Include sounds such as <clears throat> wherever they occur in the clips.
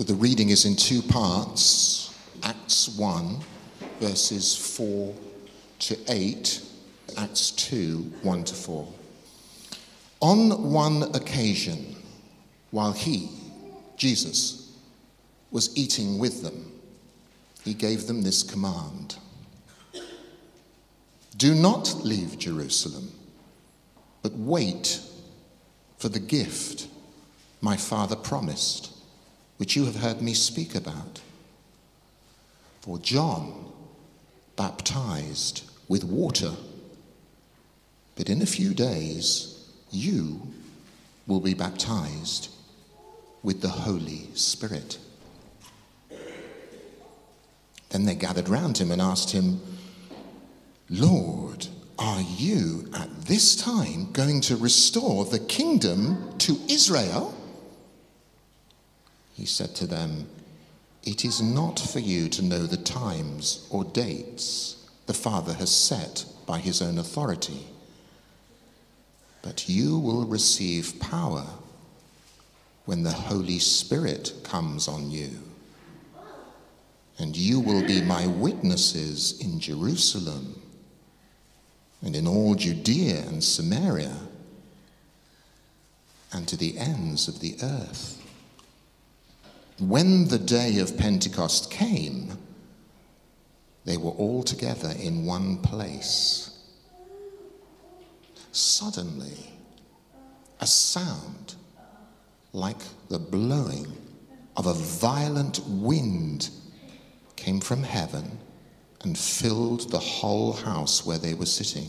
So the reading is in two parts Acts 1, verses 4 to 8, Acts 2, 1 to 4. On one occasion, while he, Jesus, was eating with them, he gave them this command Do not leave Jerusalem, but wait for the gift my Father promised, which you have heard me speak about. For John baptized with water, but in a few days you will be baptized with the Holy Spirit. Then they gathered round him and asked him, Lord, are you at this time going to restore the kingdom to Israel? He said to them, It is not for you to know the times or dates the Father has set by his own authority, but you will receive power when the Holy Spirit comes on you. And you will be my witnesses in Jerusalem and in all Judea and Samaria and to the ends of the earth. When the day of Pentecost came, they were all together in one place. Suddenly, a sound like the blowing of a violent wind came from heaven and filled the whole house where they were sitting.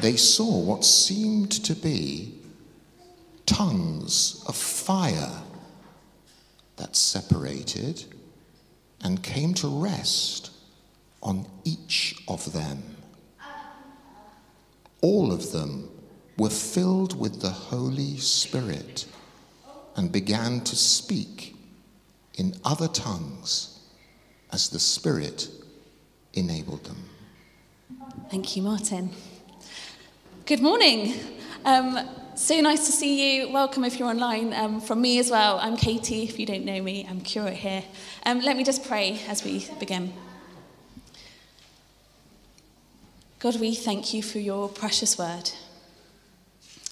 They saw what seemed to be tongues of fire that separated and came to rest on each of them. All of them were filled with the Holy Spirit and began to speak in other tongues as the Spirit enabled them. Thank you, Martin. Good morning. Um, so nice to see you. Welcome if you're online. Um, from me as well, I'm Katy. If you don't know me, I'm curate here. Um, let me just pray as we begin. God, we thank you for your precious word.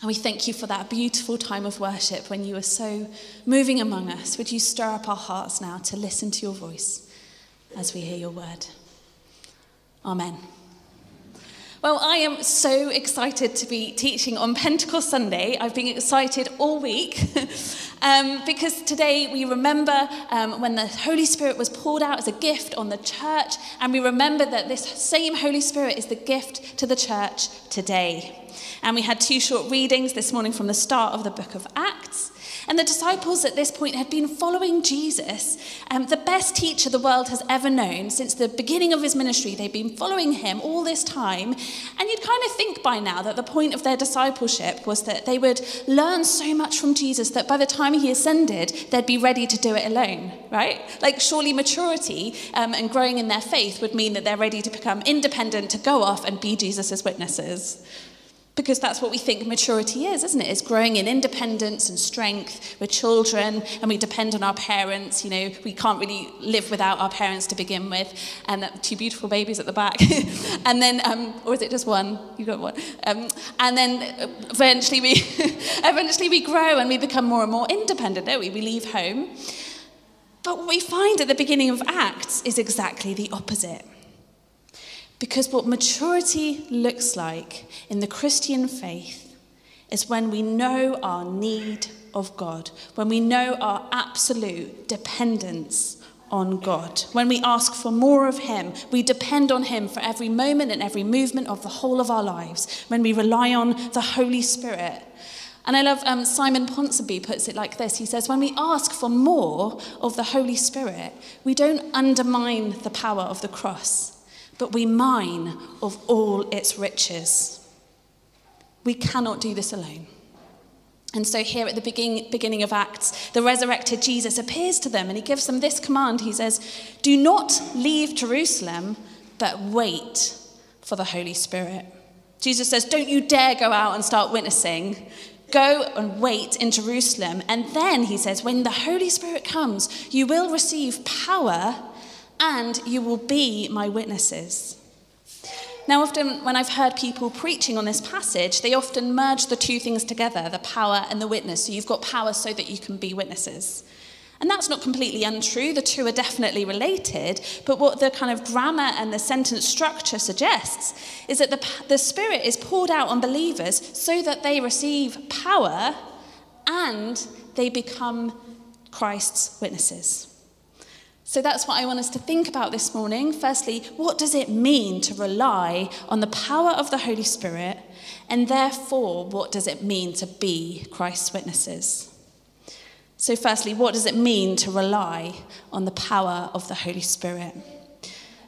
And we thank you for that beautiful time of worship when you were so moving among us. Would you stir up our hearts now to listen to your voice as we hear your word? Amen. Well, I am so excited to be teaching on Pentecost Sunday. I've been excited all week <laughs> um, because today we remember um, when the Holy Spirit was poured out as a gift on the church, and we remember that this same Holy Spirit is the gift to the church today. And we had two short readings this morning from the start of the book of Acts. And the disciples at this point had been following Jesus, um, the best teacher the world has ever known since the beginning of his ministry. They'd been following him all this time. And you'd kind of think by now that the point of their discipleship was that they would learn so much from Jesus that by the time he ascended, they'd be ready to do it alone, right? Like, surely maturity um, and growing in their faith would mean that they're ready to become independent, to go off and be Jesus' witnesses. Because that's what we think maturity is, isn't it? It's growing in independence and strength. We're children and we depend on our parents. You know, we can't really live without our parents to begin with. And that, two beautiful babies at the back. <laughs> and then, um, or is it just one? You got one. Um, and then eventually we, <laughs> eventually we grow and we become more and more independent, don't we? We leave home. But what we find at the beginning of Acts is exactly the opposite. Because what maturity looks like in the Christian faith is when we know our need of God, when we know our absolute dependence on God. When we ask for more of Him, we depend on Him for every moment and every movement of the whole of our lives. When we rely on the Holy Spirit. And I love um, Simon Ponsonby puts it like this. He says, When we ask for more of the Holy Spirit, we don't undermine the power of the cross but we mine of all its riches. We cannot do this alone. And so, here at the begin- beginning of Acts, the resurrected Jesus appears to them and he gives them this command. He says, Do not leave Jerusalem, but wait for the Holy Spirit. Jesus says, Don't you dare go out and start witnessing. Go and wait in Jerusalem. And then, he says, when the Holy Spirit comes, you will receive power and you will be my witnesses. Now, often when I've heard people preaching on this passage, they often merge the two things together the power and the witness. So you've got power so that you can be witnesses. And that's not completely untrue. The two are definitely related. But what the kind of grammar and the sentence structure suggests is that the, the Spirit is poured out on believers so that they receive power and they become Christ's witnesses. So that's what I want us to think about this morning. Firstly, what does it mean to rely on the power of the Holy Spirit? And therefore, what does it mean to be Christ's witnesses? So, firstly, what does it mean to rely on the power of the Holy Spirit?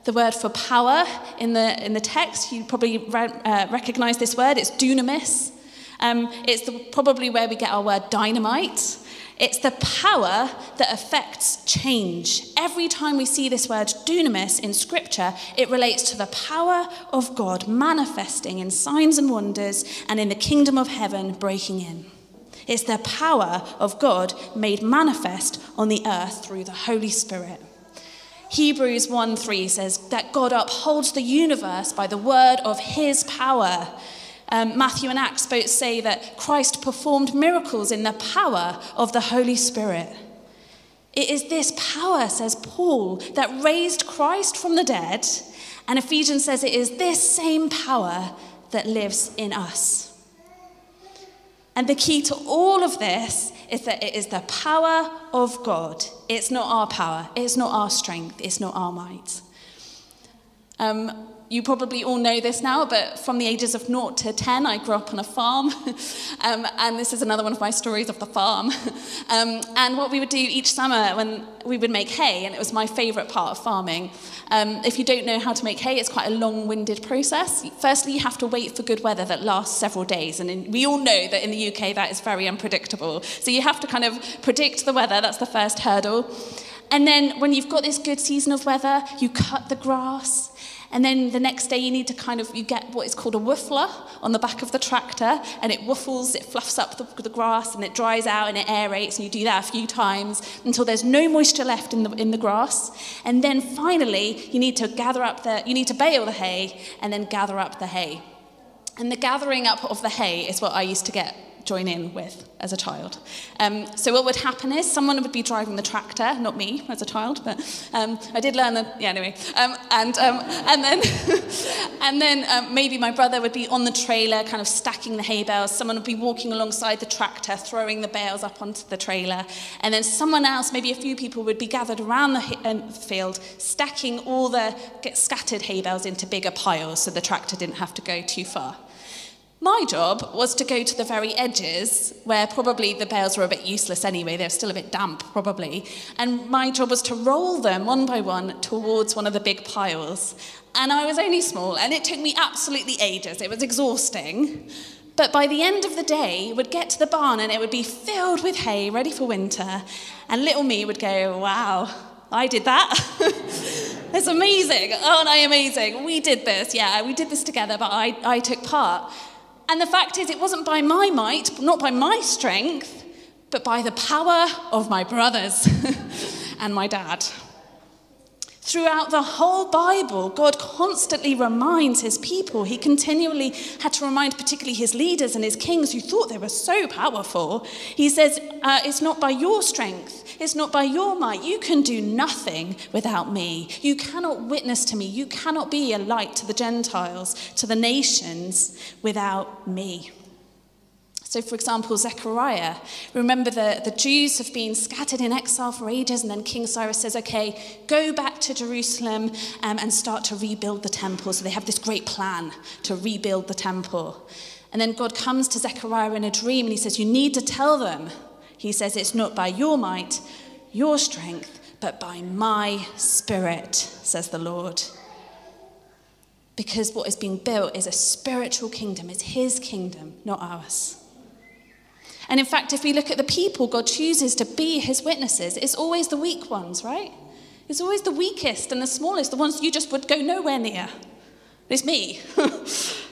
The word for power in the, in the text, you probably re- uh, recognize this word, it's dunamis. Um, it's the, probably where we get our word dynamite. It's the power that affects change. Every time we see this word dunamis in Scripture, it relates to the power of God manifesting in signs and wonders and in the kingdom of heaven breaking in. It's the power of God made manifest on the earth through the Holy Spirit. Hebrews 1 3 says that God upholds the universe by the word of his power. Um, Matthew and Acts both say that Christ performed miracles in the power of the Holy Spirit. It is this power, says Paul, that raised Christ from the dead, and Ephesians says it is this same power that lives in us. And the key to all of this is that it is the power of God. It's not our power, it's not our strength, it's not our might. Um, you probably all know this now, but from the ages of 0 to 10, I grew up on a farm. <laughs> um, and this is another one of my stories of the farm. <laughs> um, and what we would do each summer when we would make hay, and it was my favourite part of farming. Um, if you don't know how to make hay, it's quite a long winded process. Firstly, you have to wait for good weather that lasts several days. And in, we all know that in the UK, that is very unpredictable. So you have to kind of predict the weather, that's the first hurdle. And then when you've got this good season of weather, you cut the grass and then the next day you need to kind of, you get what is called a woofler on the back of the tractor and it woofles, it fluffs up the, the grass and it dries out and it aerates and you do that a few times until there's no moisture left in the, in the grass. And then finally you need to gather up the, you need to bale the hay and then gather up the hay. And the gathering up of the hay is what I used to get join in with as a child. Um, so what would happen is someone would be driving the tractor, not me as a child, but um, I did learn that. Yeah, anyway, um, and um, and then <laughs> and then um, maybe my brother would be on the trailer, kind of stacking the hay bales. Someone would be walking alongside the tractor, throwing the bales up onto the trailer, and then someone else, maybe a few people, would be gathered around the um, field, stacking all the get scattered hay bales into bigger piles, so the tractor didn't have to go too far. My job was to go to the very edges where probably the bales were a bit useless anyway, they were still a bit damp probably, and my job was to roll them one by one towards one of the big piles. And I was only small, and it took me absolutely ages. It was exhausting. But by the end of the day, we would get to the barn and it would be filled with hay, ready for winter. And little me would go, wow, I did that. <laughs> it's amazing. Aren't I amazing? We did this. Yeah, we did this together, but I, I took part. And the fact is, it wasn't by my might, not by my strength, but by the power of my brothers <laughs> and my dad. Throughout the whole Bible, God constantly reminds his people. He continually had to remind, particularly his leaders and his kings who thought they were so powerful. He says, uh, It's not by your strength, it's not by your might. You can do nothing without me. You cannot witness to me. You cannot be a light to the Gentiles, to the nations, without me. So, for example, Zechariah, remember the, the Jews have been scattered in exile for ages, and then King Cyrus says, okay, go back to Jerusalem um, and start to rebuild the temple. So they have this great plan to rebuild the temple. And then God comes to Zechariah in a dream and he says, You need to tell them. He says, It's not by your might, your strength, but by my spirit, says the Lord. Because what is being built is a spiritual kingdom, it's his kingdom, not ours. And in fact, if we look at the people God chooses to be his witnesses, it's always the weak ones, right? It's always the weakest and the smallest, the ones you just would go nowhere near. It's me. <laughs>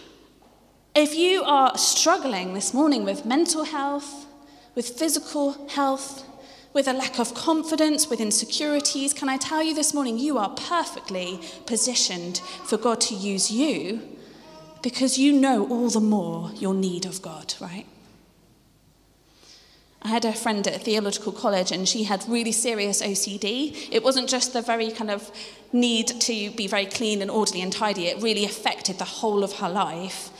If you are struggling this morning with mental health, with physical health, with a lack of confidence, with insecurities, can I tell you this morning, you are perfectly positioned for God to use you because you know all the more your need of God, right? I had a friend at theological college and she had really serious OCD. It wasn't just the very kind of need to be very clean and orderly and tidy, it really affected the whole of her life.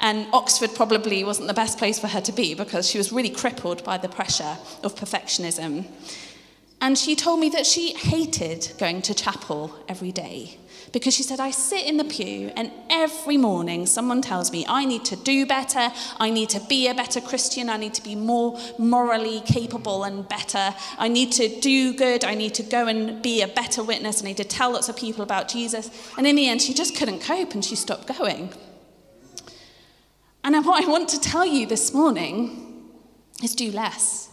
And Oxford probably wasn't the best place for her to be because she was really crippled by the pressure of perfectionism. And she told me that she hated going to chapel every day because she said, I sit in the pew and every morning someone tells me I need to do better, I need to be a better Christian, I need to be more morally capable and better, I need to do good, I need to go and be a better witness, I need to tell lots of people about Jesus. And in the end, she just couldn't cope and she stopped going. And what I want to tell you this morning is do less.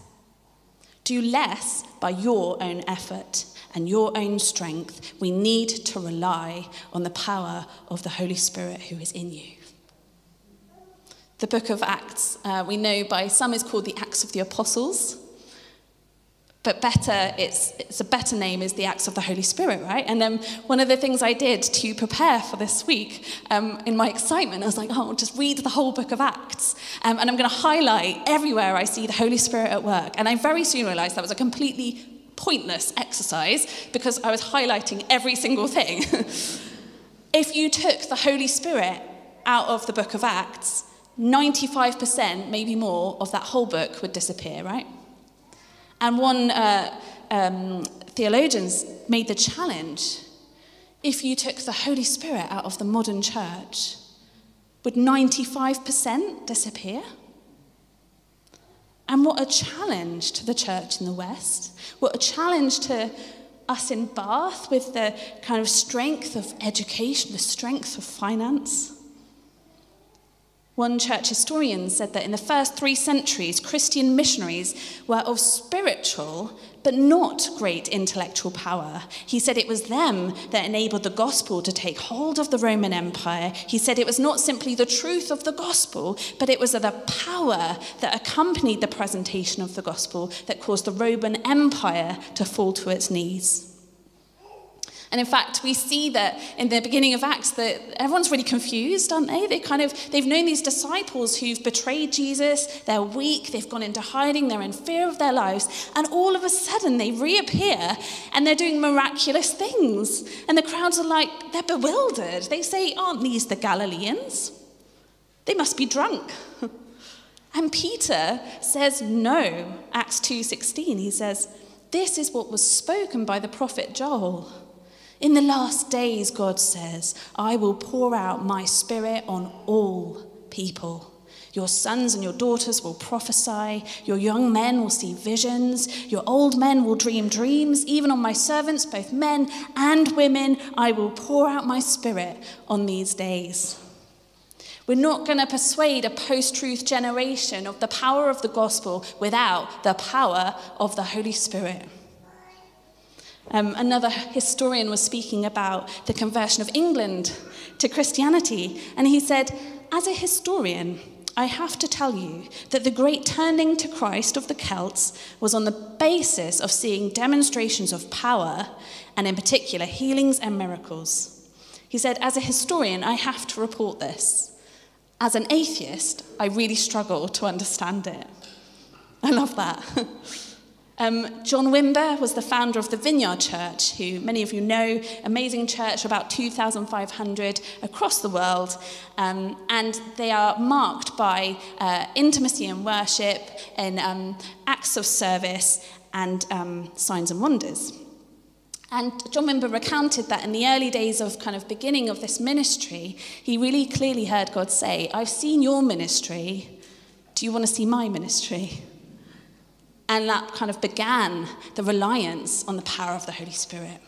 Do less by your own effort and your own strength. We need to rely on the power of the Holy Spirit who is in you. The book of Acts, uh, we know by some is called the Acts of the Apostles. But better, it's, it's a better name is the Acts of the Holy Spirit, right? And then one of the things I did to prepare for this week, um, in my excitement, I was like, oh, I'll just read the whole book of Acts. Um, and I'm going to highlight everywhere I see the Holy Spirit at work. And I very soon realized that was a completely pointless exercise because I was highlighting every single thing. <laughs> if you took the Holy Spirit out of the book of Acts, 95%, maybe more, of that whole book would disappear, right? And one uh, um, theologian made the challenge if you took the Holy Spirit out of the modern church, would 95% disappear? And what a challenge to the church in the West. What a challenge to us in Bath with the kind of strength of education, the strength of finance. One church historian said that in the first three centuries, Christian missionaries were of spiritual but not great intellectual power. He said it was them that enabled the gospel to take hold of the Roman Empire. He said it was not simply the truth of the gospel, but it was the power that accompanied the presentation of the gospel that caused the Roman Empire to fall to its knees. And in fact, we see that in the beginning of Acts that everyone's really confused, aren't they? They kind of they've known these disciples who've betrayed Jesus, they're weak, they've gone into hiding, they're in fear of their lives, and all of a sudden they reappear and they're doing miraculous things. And the crowds are like, they're bewildered. They say, Aren't these the Galileans? They must be drunk. <laughs> and Peter says, No. Acts 2:16, he says, This is what was spoken by the prophet Joel. In the last days, God says, I will pour out my spirit on all people. Your sons and your daughters will prophesy. Your young men will see visions. Your old men will dream dreams. Even on my servants, both men and women, I will pour out my spirit on these days. We're not going to persuade a post truth generation of the power of the gospel without the power of the Holy Spirit. Um, another historian was speaking about the conversion of England to Christianity, and he said, As a historian, I have to tell you that the great turning to Christ of the Celts was on the basis of seeing demonstrations of power, and in particular, healings and miracles. He said, As a historian, I have to report this. As an atheist, I really struggle to understand it. <laughs> I love that. <laughs> Um, John Wimber was the founder of the Vineyard Church, who many of you know, amazing church, about 2,500 across the world. Um, and they are marked by uh, intimacy and worship and um, acts of service and um, signs and wonders. And John Wimber recounted that in the early days of kind of beginning of this ministry, he really clearly heard God say, I've seen your ministry. Do you want to see my ministry? And that kind of began the reliance on the power of the Holy Spirit.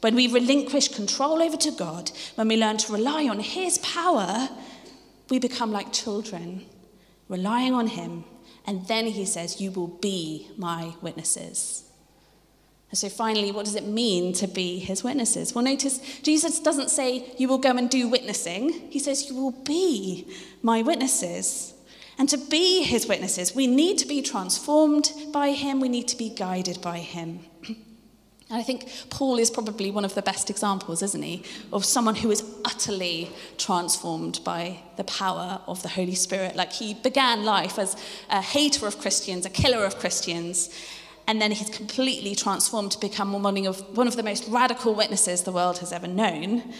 When we relinquish control over to God, when we learn to rely on His power, we become like children, relying on Him. And then He says, You will be my witnesses. And so, finally, what does it mean to be his witnesses? Well, notice Jesus doesn't say, You will go and do witnessing. He says, You will be my witnesses. And to be his witnesses, we need to be transformed by him, we need to be guided by him. <clears throat> And I think Paul is probably one of the best examples, isn't he, of someone who is utterly transformed by the power of the Holy Spirit. Like he began life as a hater of Christians, a killer of Christians, and then he's completely transformed to become one of, one of the most radical witnesses the world has ever known.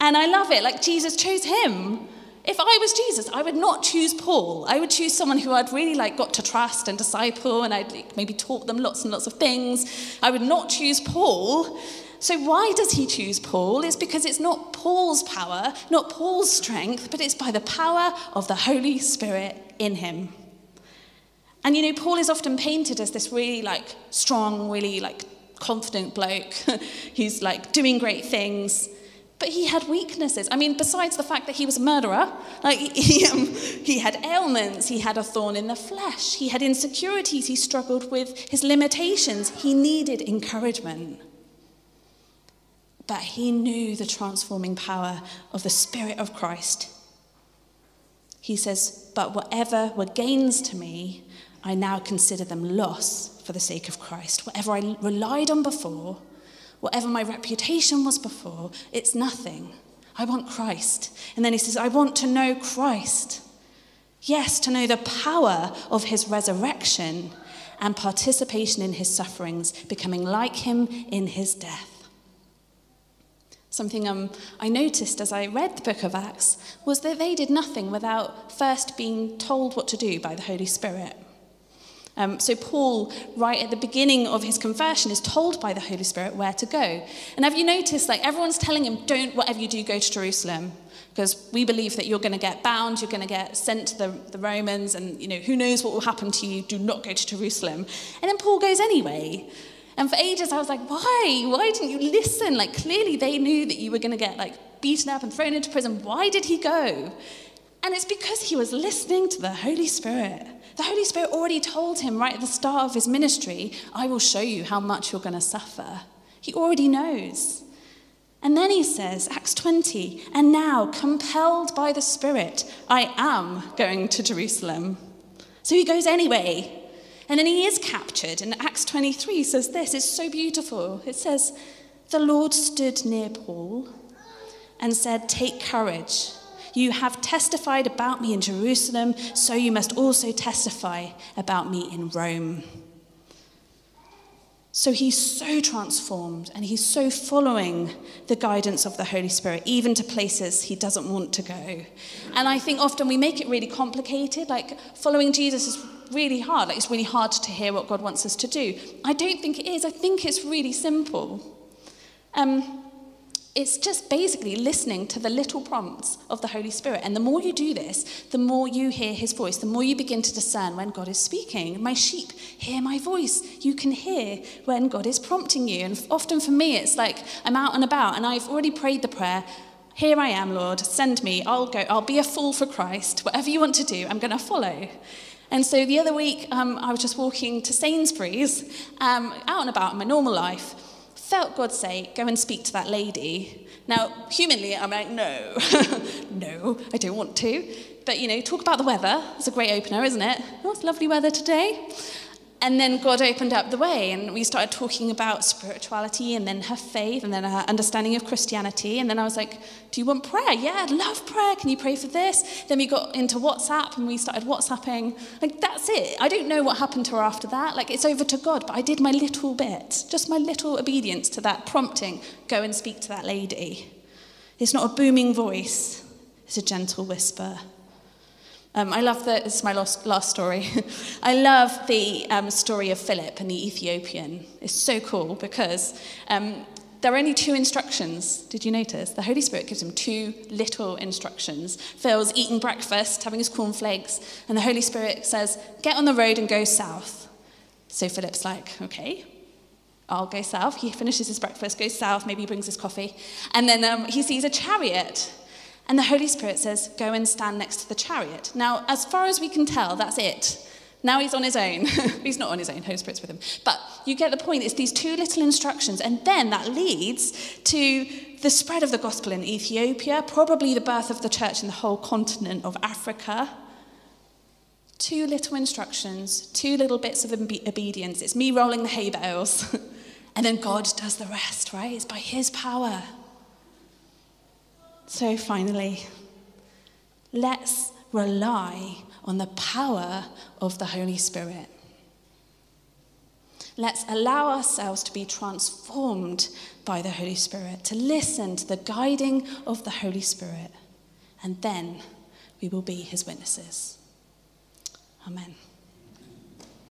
And I love it, like Jesus chose him. If I was Jesus, I would not choose Paul. I would choose someone who I'd really like got to trust and disciple, and I'd like, maybe taught them lots and lots of things. I would not choose Paul. So why does he choose Paul? It's because it's not Paul's power, not Paul's strength, but it's by the power of the Holy Spirit in him. And you know, Paul is often painted as this really like strong, really like confident bloke. <laughs> He's like doing great things. But he had weaknesses. I mean, besides the fact that he was a murderer, like <laughs> he, um, he had ailments, he had a thorn in the flesh, he had insecurities, he struggled with his limitations, he needed encouragement. But he knew the transforming power of the Spirit of Christ. He says, But whatever were gains to me, I now consider them loss for the sake of Christ. Whatever I relied on before, whatever my reputation was before, it's nothing. I want Christ. And then he says, I want to know Christ. Yes, to know the power of his resurrection and participation in his sufferings, becoming like him in his death. Something um, I noticed as I read the book of Acts was that they did nothing without first being told what to do by the Holy Spirit. Um, so, Paul, right at the beginning of his conversion, is told by the Holy Spirit where to go. And have you noticed, like, everyone's telling him, don't, whatever you do, go to Jerusalem. Because we believe that you're going to get bound, you're going to get sent to the, the Romans, and, you know, who knows what will happen to you. Do not go to Jerusalem. And then Paul goes anyway. And for ages, I was like, why? Why didn't you listen? Like, clearly they knew that you were going to get, like, beaten up and thrown into prison. Why did he go? And it's because he was listening to the Holy Spirit. The Holy Spirit already told him right at the start of his ministry, I will show you how much you're going to suffer. He already knows. And then he says, Acts 20, and now, compelled by the Spirit, I am going to Jerusalem. So he goes anyway. And then he is captured. And Acts 23 says this it's so beautiful. It says, The Lord stood near Paul and said, Take courage. You have testified about me in Jerusalem, so you must also testify about me in Rome. So he's so transformed and he's so following the guidance of the Holy Spirit, even to places he doesn't want to go. And I think often we make it really complicated, like following Jesus is really hard. Like it's really hard to hear what God wants us to do. I don't think it is. I think it's really simple. Um, it's just basically listening to the little prompts of the Holy Spirit. And the more you do this, the more you hear his voice, the more you begin to discern when God is speaking. My sheep hear my voice. You can hear when God is prompting you. And often for me, it's like I'm out and about and I've already prayed the prayer. Here I am, Lord, send me. I'll go. I'll be a fool for Christ. Whatever you want to do, I'm going to follow. And so the other week, um, I was just walking to Sainsbury's, um, out and about in my normal life felt God say, go and speak to that lady. Now, humanly, I'm like, no, <laughs> no, I don't want to. But, you know, talk about the weather. It's a great opener, isn't it? Oh, it's lovely weather today. And then God opened up the way, and we started talking about spirituality, and then her faith, and then her understanding of Christianity. And then I was like, Do you want prayer? Yeah, I'd love prayer. Can you pray for this? Then we got into WhatsApp, and we started WhatsApping. Like, that's it. I don't know what happened to her after that. Like, it's over to God, but I did my little bit, just my little obedience to that prompting go and speak to that lady. It's not a booming voice, it's a gentle whisper. Um, I love the, this is my last, last story. <laughs> I love the um, story of Philip and the Ethiopian. It's so cool because um, there are only two instructions. Did you notice? The Holy Spirit gives him two little instructions. Phil's eating breakfast, having his cornflakes, and the Holy Spirit says, Get on the road and go south. So Philip's like, Okay, I'll go south. He finishes his breakfast, goes south, maybe he brings his coffee, and then um, he sees a chariot and the Holy Spirit says, Go and stand next to the chariot. Now, as far as we can tell, that's it. Now he's on his own. <laughs> he's not on his own, Holy Spirit's with him. But you get the point. It's these two little instructions, and then that leads to the spread of the gospel in Ethiopia, probably the birth of the church in the whole continent of Africa. Two little instructions, two little bits of obedience. It's me rolling the hay bales, <laughs> and then God does the rest, right? It's by his power. So finally, let's rely on the power of the Holy Spirit. Let's allow ourselves to be transformed by the Holy Spirit, to listen to the guiding of the Holy Spirit, and then we will be his witnesses. Amen.